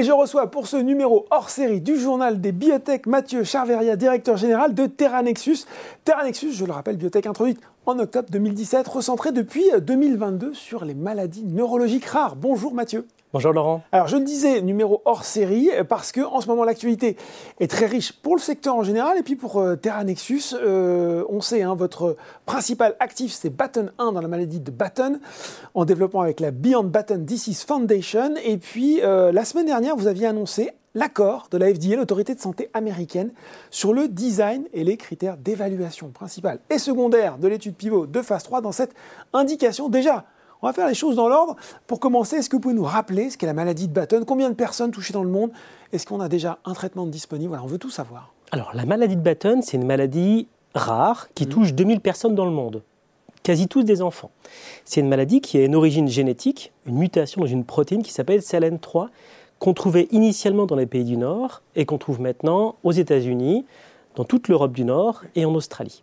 Et je reçois pour ce numéro hors série du journal des biotech Mathieu Charveria, directeur général de Terranexus. Terranexus, je le rappelle, biotech introduite en octobre 2017, recentrée depuis 2022 sur les maladies neurologiques rares. Bonjour Mathieu. Bonjour Laurent. Alors je le disais, numéro hors série, parce que en ce moment l'actualité est très riche pour le secteur en général et puis pour euh, Terra Nexus. Euh, on sait, hein, votre principal actif c'est Batten 1 dans la maladie de Batten, en développement avec la Beyond Batten Disease Foundation. Et puis euh, la semaine dernière, vous aviez annoncé l'accord de la FDA, l'autorité de santé américaine, sur le design et les critères d'évaluation principale et secondaire de l'étude pivot de phase 3 dans cette indication déjà. On va faire les choses dans l'ordre. Pour commencer, est-ce que vous pouvez nous rappeler ce qu'est la maladie de Batten? Combien de personnes touchées dans le monde Est-ce qu'on a déjà un traitement disponible? Voilà, on veut tout savoir. Alors, la maladie de Batten, c'est une maladie rare qui mmh. touche 2000 personnes dans le monde, quasi tous des enfants. C'est une maladie qui a une origine génétique, une mutation dans une protéine qui s'appelle CLN3, qu'on trouvait initialement dans les pays du Nord et qu'on trouve maintenant aux États-Unis, dans toute l'Europe du Nord et en Australie.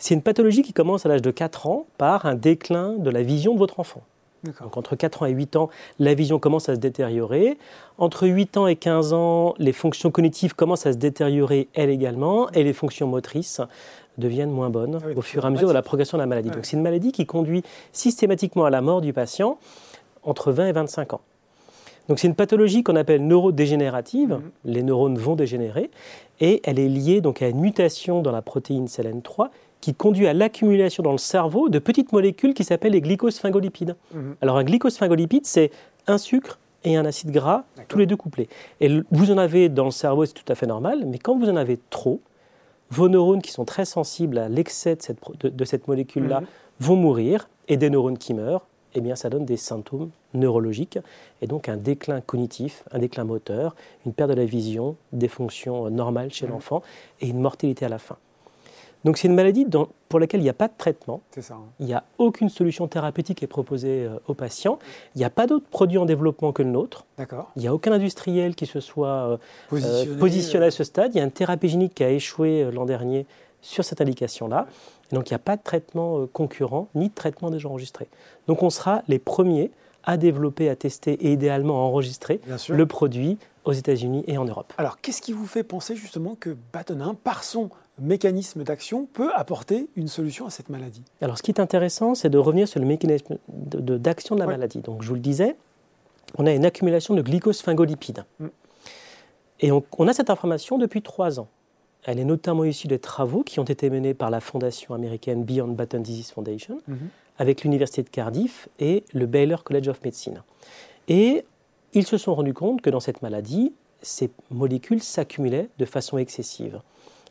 C'est une pathologie qui commence à l'âge de 4 ans par un déclin de la vision de votre enfant. Donc entre 4 ans et 8 ans, la vision commence à se détériorer. Entre 8 ans et 15 ans, les fonctions cognitives commencent à se détériorer elles également et les fonctions motrices deviennent moins bonnes ah au fur et à mesure de la progression de la maladie. Donc c'est une maladie qui conduit systématiquement à la mort du patient entre 20 et 25 ans. Donc c'est une pathologie qu'on appelle neurodégénérative. Mhm. Les neurones vont dégénérer et elle est liée donc à une mutation dans la protéine CLN3 qui conduit à l'accumulation dans le cerveau de petites molécules qui s'appellent les glycosphinggolipides. Mhm. Alors un glycosphinggolipide, c'est un sucre et un acide gras, tous les deux couplés. Et vous en avez dans le cerveau, c'est tout à fait normal, mais quand vous en avez trop, vos neurones qui sont très sensibles à l'excès de cette, de, cette molécule-là mhm. vont mourir, et des neurones qui meurent, eh bien, ça donne des symptômes neurologiques, et donc un déclin cognitif, un déclin moteur, une perte de la vision, des fonctions normales chez mhm. l'enfant, et une mortalité à la fin. Donc c'est une maladie pour laquelle il n'y a pas de traitement. Ça, hein. Il n'y a aucune solution thérapeutique qui est proposée euh, aux patients. Il n'y a pas d'autres produits en développement que le nôtre. Il n'y a aucun industriel qui se soit euh, euh, positionné, à ce stade. Il y a un thérapie génique qui a échoué l'an dernier sur cette indication-là. donc il n'y a pas de traitement concurrent ni de traitement déjà enregistré. Donc on sera les premiers à développer, à tester et idéalement à enregistrer le produit aux États-Unis et en Europe. Alors qu'est-ce qui vous fait penser justement que Batonin, par son mécanisme d'action peut apporter une solution à cette maladie Alors ce qui est intéressant, c'est de revenir sur le mécanisme d'action de, la maladie. Donc je vous le disais, on a une accumulation de glycosphingolipides. Mm. Et on, a cette information depuis trois ans. Elle est notamment issue des travaux qui ont été menés par la fondation américaine Beyond Batten Disease Foundation, mm-hmm. avec l'Université de Cardiff et le Baylor College of Medicine. Et ils se sont rendus compte que dans cette maladie, ces molécules s'accumulaient de façon excessive.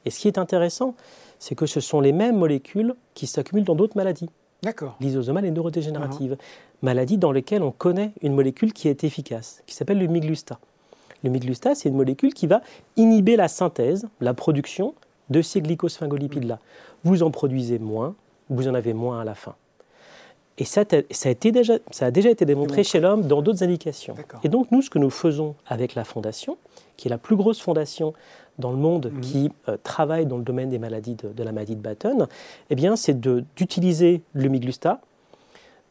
Et ce qui est intéressant, c'est que ce sont les mêmes molécules qui s'accumulent dans d'autres maladies. D'accord. Lysosomales et neurodégénératives. Uh-huh. Maladies dans lesquelles on connaît une molécule qui est efficace, qui s'appelle le miglusta. Le miglusta, c'est une molécule qui va inhiber la synthèse, la production de ces glycosphingolipides-là. Vous en produisez moins, vous en avez moins à la fin. Et ça, ça, a, été déjà, ça a déjà été démontré chez l'homme dans d'autres indications. Et donc, nous, ce que nous faisons avec la Fondation, qui est la plus grosse fondation dans le monde mhm. qui euh, travaille dans le domaine des maladies de, la maladie de Batten, eh bien, c'est d'utiliser le miglusta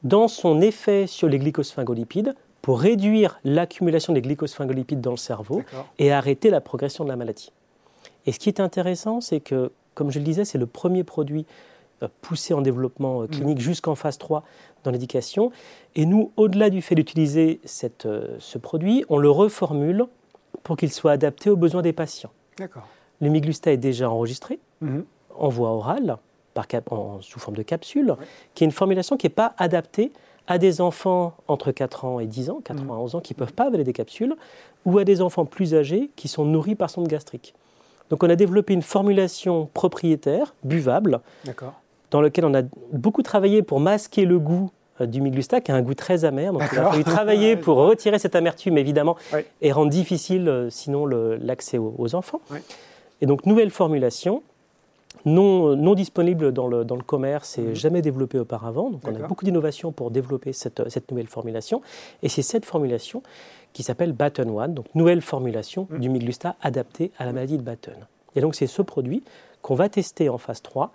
dans son effet sur les glycosphingolipides pour réduire l'accumulation des glycosphingolipides dans le cerveau et arrêter la progression de la maladie. Et ce qui est intéressant, c'est que, comme je le disais, c'est le premier produit poussé en développement euh, clinique mhm. jusqu'en phase 3 dans l'éducation. Et nous, au-delà du fait d'utiliser ce produit, on le reformule pour qu'il soit adapté aux besoins des patients. Le miglusta est déjà enregistré mhm. en voie orale, par sous forme de capsule, qui est une formulation qui n'est pas adaptée à des enfants entre 4 ans et 10 ans, 4 mhm. ans à 11 ans, qui ne peuvent pas avaler des capsules, ou à des enfants plus âgés qui sont nourris par sonde gastrique. Donc on a développé une formulation propriétaire, buvable, dans laquelle on a beaucoup travaillé pour masquer le goût euh, du miglusta qui a un goût très amer. Donc il a fallu travailler pour retirer cette amertume évidemment et rendre difficile euh, sinon l'accès aux, enfants. Et donc nouvelle formulation. Non, non disponible dans le, dans le commerce et mhm. jamais développée auparavant. Donc on a beaucoup d'innovations pour développer cette, cette, nouvelle formulation. Et c'est cette formulation qui s'appelle Batten One, donc nouvelle formulation mhm. du miglusta adaptée à la maladie de Batten. Et donc c'est ce produit qu'on va tester en phase 3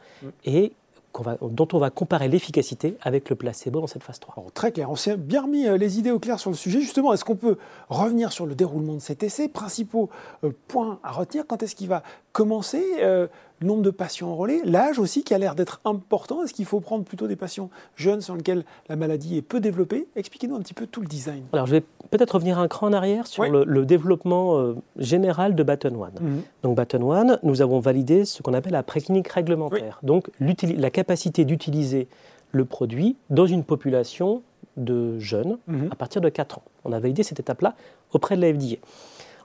mhm. et dont on va comparer l'efficacité avec le placebo dans cette phase 3. très clair. On s'est bien remis euh, les idées au clair sur le sujet. Justement, est-ce qu'on peut revenir sur le déroulement de cet essai? Principaux euh, points à retenir. Quand est-ce qu'il va commencer? Euh, nombre de patients enrôlés, l'âge aussi qui a l'air d'être important. Est-ce qu'il faut prendre plutôt des patients jeunes sur lesquels la maladie est peu développée? Expliquez-nous un petit peu tout le design. Alors je vais peut-être revenir un cran en arrière sur le, développement euh, général de Baton One. Mhm. Donc Baton One, nous avons validé ce qu'on appelle la préclinique réglementaire. Donc la capacité d'utiliser le produit dans une population de jeunes mhm. à partir de 4 ans. On a validé cette étape-là auprès de la FDA.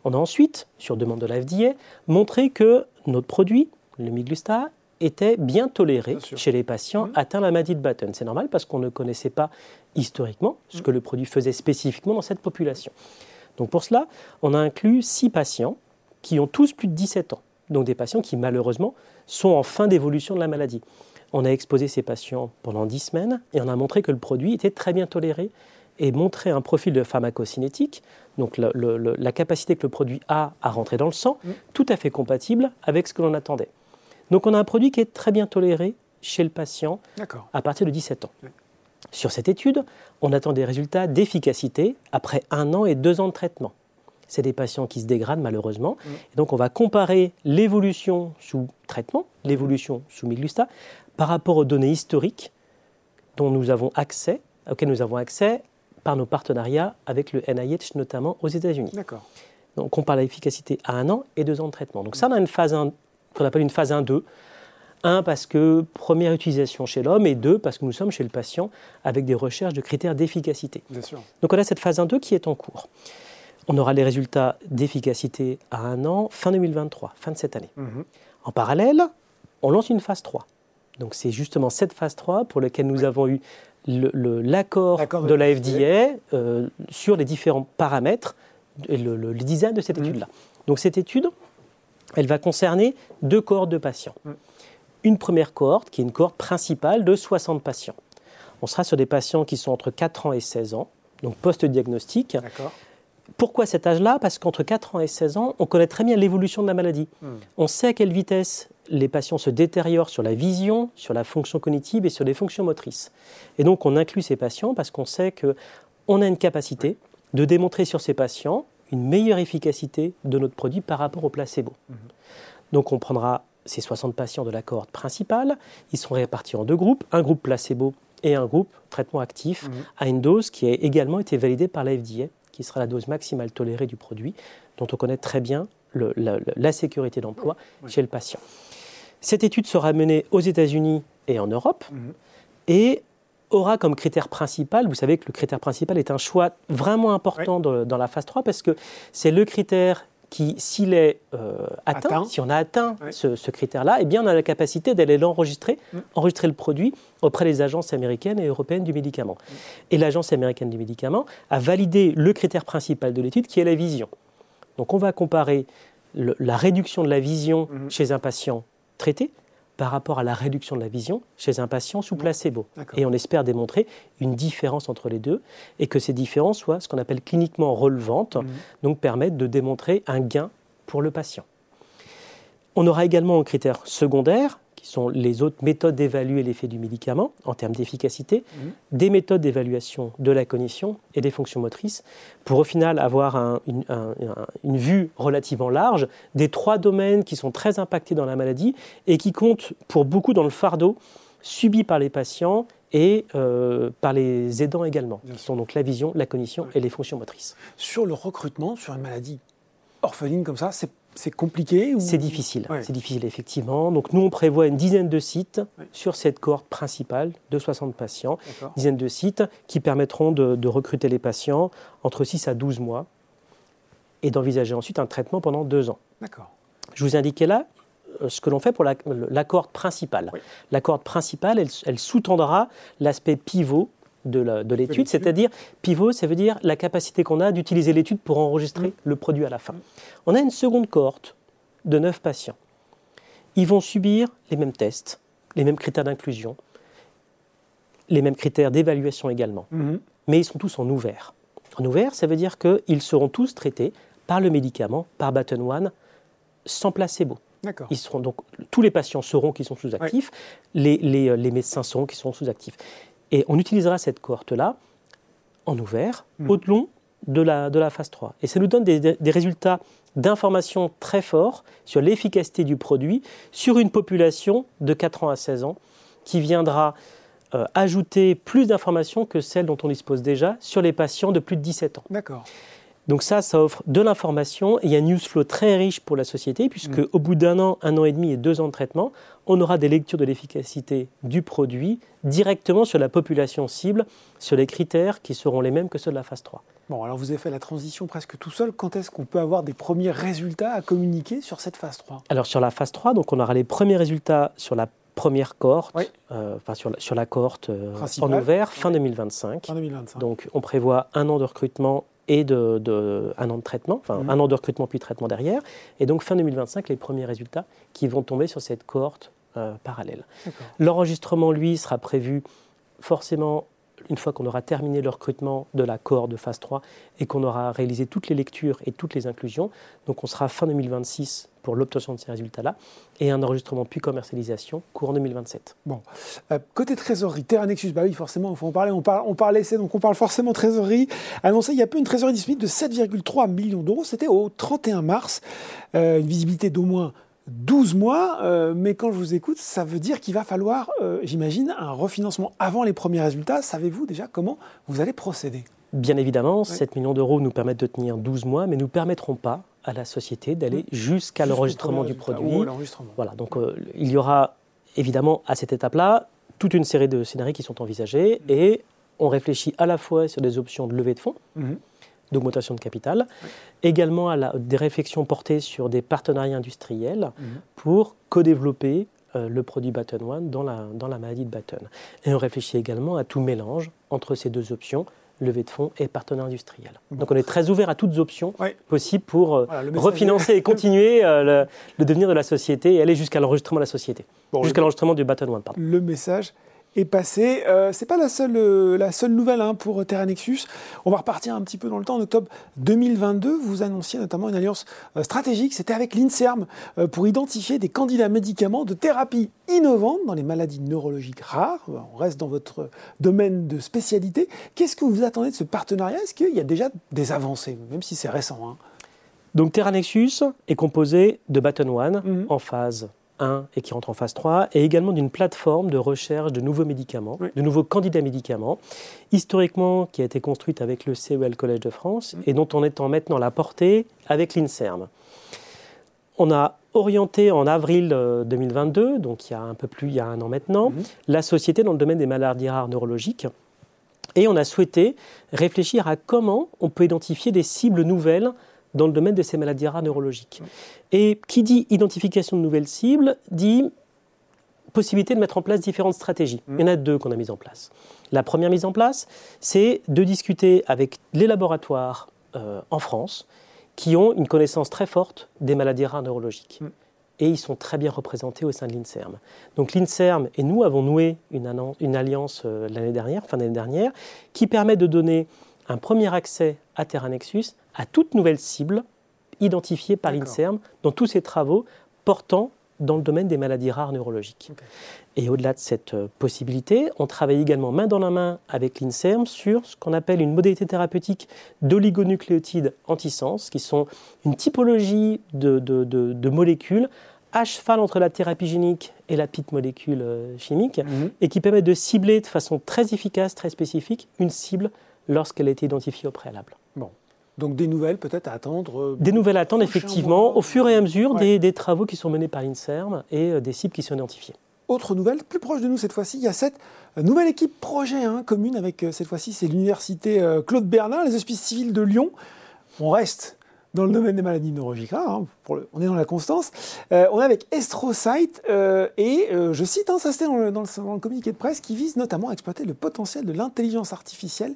On a ensuite, sur demande de la FDA, montré que notre produit le miglusta était bien toléré chez les patients mmh. atteints de la maladie de Batten. C'est normal parce qu'on ne connaissait pas historiquement ce mmh. que le produit faisait spécifiquement dans cette population. Donc pour cela, on a inclus six patients qui ont tous plus de 17 ans, donc des patients qui malheureusement sont en fin d'évolution de la maladie. On a exposé ces patients pendant 10 semaines et on a montré que le produit était très bien toléré et montrait un profil de pharmacocinétique, donc la capacité que le produit a à rentrer dans le sang, mmh. tout à fait compatible avec ce que l'on attendait. Donc on a un produit qui est très bien toléré chez le patient à partir de 17 ans. Sur cette étude, on attend des résultats d'efficacité après un an et deux ans de traitement. C'est des patients qui se dégradent malheureusement. Mm. donc on va comparer l'évolution sous traitement, l'évolution sous Miglusta, par rapport aux données historiques dont nous avons accès, auxquelles nous avons accès par nos partenariats avec le NIH, notamment aux États-Unis. Donc on compare l'efficacité à un an et deux ans de traitement. Donc ça, on a une phase 1 qu'on appelle une phase 1-2. Un, parce que première utilisation chez l'homme, et deux, parce que nous sommes chez le patient avec des recherches de critères d'efficacité. Donc on a cette phase 1-2 qui est en cours. On aura les résultats d'efficacité à un an, fin 2023, fin de cette année. Mhm. En parallèle, on lance une phase 3. Donc c'est justement cette phase 3 pour laquelle nous avons eu l'accord de, la FDA euh, sur les différents paramètres et le, design de cette mhm. étude-là. Donc cette étude, elle va concerner deux cohortes de patients. Une première cohorte, qui est une cohorte principale de 60 patients. On sera sur des patients qui sont entre 4 ans et 16 ans, donc post-diagnostic. Pourquoi cet âge-là? Parce qu'entre 4 ans et 16 ans, on connaît très bien l'évolution de la maladie. Mm. On sait à quelle vitesse les patients se détériorent sur la vision, sur la fonction cognitive et sur les fonctions motrices. Et donc on inclut ces patients parce qu'on sait qu'on a une capacité de démontrer sur ces patients une meilleure efficacité de notre produit par rapport au placebo. Mhm. Donc on prendra ces 60 patients de la cohorte principale, ils seront répartis en deux groupes, un groupe placebo et un groupe traitement actif mhm. à une dose qui a également été validée par la FDA, qui sera la dose maximale tolérée du produit, dont on connaît très bien la, sécurité d'emploi chez le patient. Cette étude sera menée aux États-Unis et en Europe, mhm. et aura comme critère principal, vous savez que le critère principal est un choix vraiment important dans, la phase 3 parce que c'est le critère qui, s'il est euh, atteint, si on a atteint ce, critère-là, eh bien on a la capacité d'aller l'enregistrer, mm. enregistrer le produit auprès des agences américaines et européennes du médicament. Mm. Et l'agence américaine du médicament a validé le critère principal de l'étude qui est la vision. Donc on va comparer la réduction de la vision mm-hmm. chez un patient traité par rapport à la réduction de la vision chez un patient sous placebo. Et on espère démontrer une différence entre les deux et que ces différences soient ce qu'on appelle cliniquement relevantes, mhm. donc permettent de démontrer un gain pour le patient. On aura également un critère secondaire qui sont les autres méthodes d'évaluer l'effet du médicament en termes d'efficacité, mhm. des méthodes d'évaluation de la cognition et des fonctions motrices, pour au final avoir une, une, vue relativement large des trois domaines qui sont très impactés dans la maladie et qui comptent pour beaucoup dans le fardeau subi par les patients et euh, par les aidants également, qui sont donc la vision, la cognition et les fonctions motrices. Sur le recrutement, sur une maladie orpheline comme ça, c'est c'est compliqué C'est difficile, c'est difficile effectivement. Donc nous, on prévoit une dizaine de sites sur cette cohorte principale de 60 patients, une dizaine de sites qui permettront de, recruter les patients entre 6 à 12 mois et d'envisager ensuite un traitement pendant deux ans. D'accord. Je vous indiquais là euh, ce que l'on fait pour la, cohorte principale. La cohorte principale, elle sous-tendra l'aspect pivot de l'étude, c'est-à-dire pivot, ça veut dire la capacité qu'on a d'utiliser l'étude pour enregistrer le produit à la fin. On a une seconde cohorte de 9 patients. Ils vont subir les mêmes tests, les mêmes critères d'inclusion, les mêmes critères d'évaluation également, mhm. mais ils sont tous en ouvert. En ouvert, ça veut dire qu'ils seront tous traités par le médicament, par Baton One, sans placebo. Ils seront donc, tous les patients sauront qu'ils sont sous-actifs, les, les, les, médecins sauront qu'ils sont sous-actifs. Et on utilisera cette cohorte-là en ouvert, mm. au long de la, de la phase 3. Et ça nous donne des, des résultats d'informations très forts sur l'efficacité du produit sur une population de 4 ans à 16 ans qui viendra euh, ajouter plus d'informations que celles dont on dispose déjà sur les patients de plus de 17 ans. D'accord. Donc ça, ça offre de l'information. Il y a un news flow très riche pour la société, puisque mm. au bout d'un an, un an et demi et deux ans de traitement, on aura des lectures de l'efficacité du produit directement sur la population cible, sur les critères qui seront les mêmes que ceux de la phase 3. Bon, alors vous avez fait la transition presque tout seul. Quand est-ce qu'on peut avoir des premiers résultats à communiquer sur cette phase 3 Alors sur la phase 3, donc on aura les premiers résultats sur la première cohorte, euh, enfin sur, la, sur la cohorte euh, en ouvert, fin 2025. Fin 2025. Donc on prévoit un an de recrutement et de, un an de traitement, enfin mhm. un an de recrutement puis traitement derrière, et donc fin 2025 les premiers résultats qui vont tomber sur cette cohorte euh, parallèle. L'enregistrement lui sera prévu forcément une fois qu'on aura terminé le recrutement de la cohorte de phase 3 et qu'on aura réalisé toutes les lectures et toutes les inclusions. Donc on sera fin 2026 pour l'obtention de ces résultats-là et un enregistrement puis commercialisation courant 2027. Bon, euh, côté trésorerie, Terra Nexus, bah oui, forcément, il faut. On parle, on parle essai, donc on parle forcément trésorerie. Annoncé il y a peu une trésorerie disponible de 7,3 millions d'euros. C'était au 31 mars. Euh, une visibilité d'au moins 12 mois, euh, mais quand je vous écoute, ça veut dire qu'il va falloir, euh, j'imagine, un refinancement avant les premiers résultats. Savez-vous déjà comment vous allez procéder? Bien évidemment, 7 millions d'euros nous permettent de tenir 12 mois, mais ne nous permettront pas à la société d'aller jusqu'à l'enregistrement du produit. Voilà, donc euh, il y aura évidemment à cette étape-là toute une série de scénarios qui sont envisagés mmh. et on réfléchit à la fois sur des options de levée de fonds. Mmh d'augmentation de capital, également à des réflexions portées sur des partenariats industriels mhm. pour co-développer euh, le produit Batten One dans la, dans la maladie de Batten. Et on réfléchit également à tout mélange entre ces deux options, levée de fonds et partenaire industriel. Donc on est très ouvert à toutes options possibles pour euh, refinancer et continuer euh, le, devenir de la société et aller jusqu'à l'enregistrement de la société, jusqu'à l'enregistrement du Batten One. Pardon. Le message est passé. Euh, c'est pas la seule, euh, la seule nouvelle hein, pour Terra Nexus. On va repartir un petit peu dans le temps. En octobre 2022, vous annonciez notamment une alliance euh, stratégique. C'était avec l'INSERM pour identifier des candidats médicaments de thérapie innovantes dans les maladies neurologiques rares. On reste dans votre domaine de spécialité. Qu'est-ce que vous attendez de ce partenariat? Est-ce qu'il y a déjà des avancées, même si c'est récent hein? Donc Terra Nexus est composé de Baton One mhm. en phase 1 et qui rentre en phase 3, et également d'une plateforme de recherche de nouveaux médicaments, de nouveaux candidats médicaments, historiquement qui a été construite avec le CEL Collège de France mm. et dont on est en maintenant la portée avec l'INSERM. On a orienté en avril 2022, euh, donc il y a un peu plus, il y a un an maintenant, mm-hmm. la société dans le domaine des maladies rares neurologiques. Et on a souhaité réfléchir à comment on peut identifier des cibles nouvelles dans le domaine de ces maladies rares neurologiques. Et qui dit identification de nouvelles cibles dit possibilité de mettre en place différentes stratégies. Mm. Il y en a deux qu'on a mises en place. La première mise en place, c'est de discuter avec les laboratoires euh, en France qui ont une connaissance très forte des maladies rares neurologiques. Mm. Et ils sont très bien représentés au sein de l'INSERM. Donc l'INSERM et nous avons noué une, une alliance euh, l'année dernière, fin d'année dernière, qui permet de donner un premier accès à Terra Nexus à toute nouvelle cible identifiée par l'INSERM dans tous ses travaux portant dans le domaine des maladies rares neurologiques. Et au-delà de cette euh, possibilité, on travaille également main dans la main avec l'INSERM sur ce qu'on appelle une modalité thérapeutique d'oligonucléotides antisens, qui sont une typologie de, molécules à cheval entre la thérapie génique et la petite molécule euh, chimique, mhm. et qui permettent de cibler de façon très efficace, très spécifique, une cible lorsqu'elle a été identifiée au préalable. Bon. Donc des nouvelles peut-être à attendre euh, Des nouvelles à attendre effectivement au fur et à mesure des, travaux qui sont menés par l'INSERM et euh, des cibles qui sont identifiées. Autre nouvelle, plus proche de nous cette fois-ci, il y a cette euh, nouvelle équipe projet hein, commune avec cette fois-ci c'est l'université Claude Bernard, les hospices civils de Lyon. On reste dans le domaine des maladies neurologiques hein, on est dans la constance. on est avec Estrocyte et je cite, hein, ça c'était dans, dans, le communiqué de presse, qui vise notamment à exploiter le potentiel de l'intelligence artificielle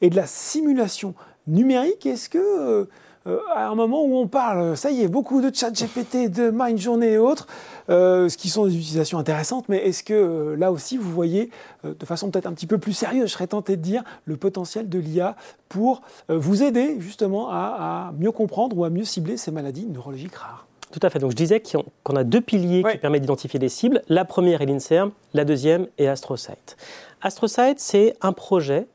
et de la simulation numérique, est-ce que euh, euh, à un moment où on parle, ça y est, beaucoup de chat GPT, de Mind Journey et autres, euh, ce qui sont des utilisations intéressantes, mais est-ce que là aussi vous voyez, de façon peut-être un petit peu plus sérieuse, je serais tenté de dire, le potentiel de l'IA pour vous aider justement à, mieux comprendre ou à mieux cibler ces maladies neurologiques rares? Tout à fait. Donc je disais qu'on a deux piliers qui permettent d'identifier des cibles. La première est l'INSERM, la deuxième est AstroSite. AstroSite, c'est un projet,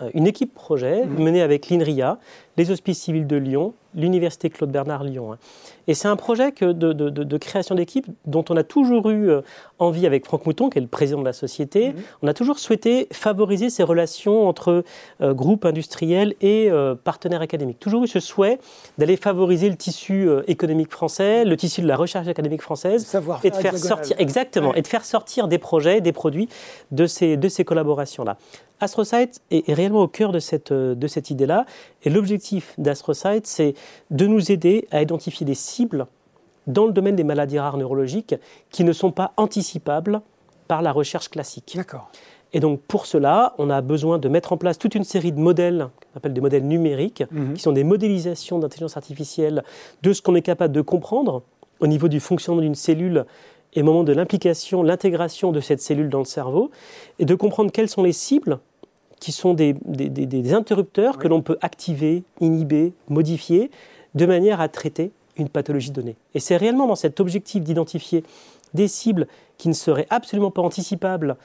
euh, une équipe projet mhm. menée avec l'INRIA, les Hospices civils de Lyon, l'Université Claude Bernard Lyon. Hein. Et c'est un projet que de, création d'équipe dont on a toujours eu euh, envie avec Franck Mouton, qui est le président de la société. Mhm. On a toujours souhaité favoriser ces relations entre euh, groupes industriels et euh, partenaires académiques. Toujours eu ce souhait d'aller favoriser le tissu économique français, le tissu de la recherche académique française, Savoir et de faire sortir exactement et de faire sortir des projets, des produits de ces de ces collaborations là. AstroSite est, réellement au cœur de cette, de cette idée-là. Et l'objectif d'AstroSite, c'est de nous aider à identifier des cibles dans le domaine des maladies rares neurologiques qui ne sont pas anticipables par la recherche classique. D'accord. Et donc pour cela, on a besoin de mettre en place toute une série de modèles, qu'on appelle des modèles numériques, mhm. qui sont des modélisations d'intelligence artificielle de ce qu'on est capable de comprendre au niveau du fonctionnement d'une cellule et au moment de l'implication, l'intégration de cette cellule dans le cerveau, et de comprendre quelles sont les cibles qui sont des, interrupteurs que l'on peut activer, inhiber, modifier, de manière à traiter une pathologie donnée. Et c'est réellement dans cet objectif d'identifier des cibles qui ne seraient absolument pas anticipables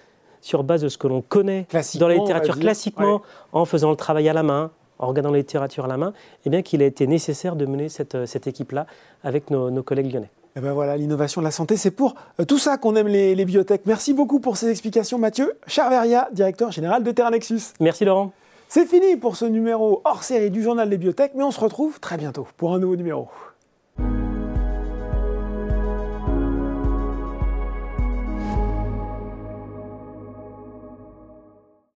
sur base de ce que l'on connaît dans la littérature classiquement, en faisant le travail à la main, en regardant la littérature à la main, eh bien qu'il a été nécessaire de mener cette, équipe-là avec nos collègues lyonnais. Et eh ben voilà, l'innovation de la santé, c'est pour euh, tout ça qu'on aime les, les, biotech. Merci beaucoup pour ces explications, Mathieu Charveria, directeur général de Terranexus. Merci, Laurent. C'est fini pour ce numéro hors série du journal des biotech, mais on se retrouve très bientôt pour un nouveau numéro.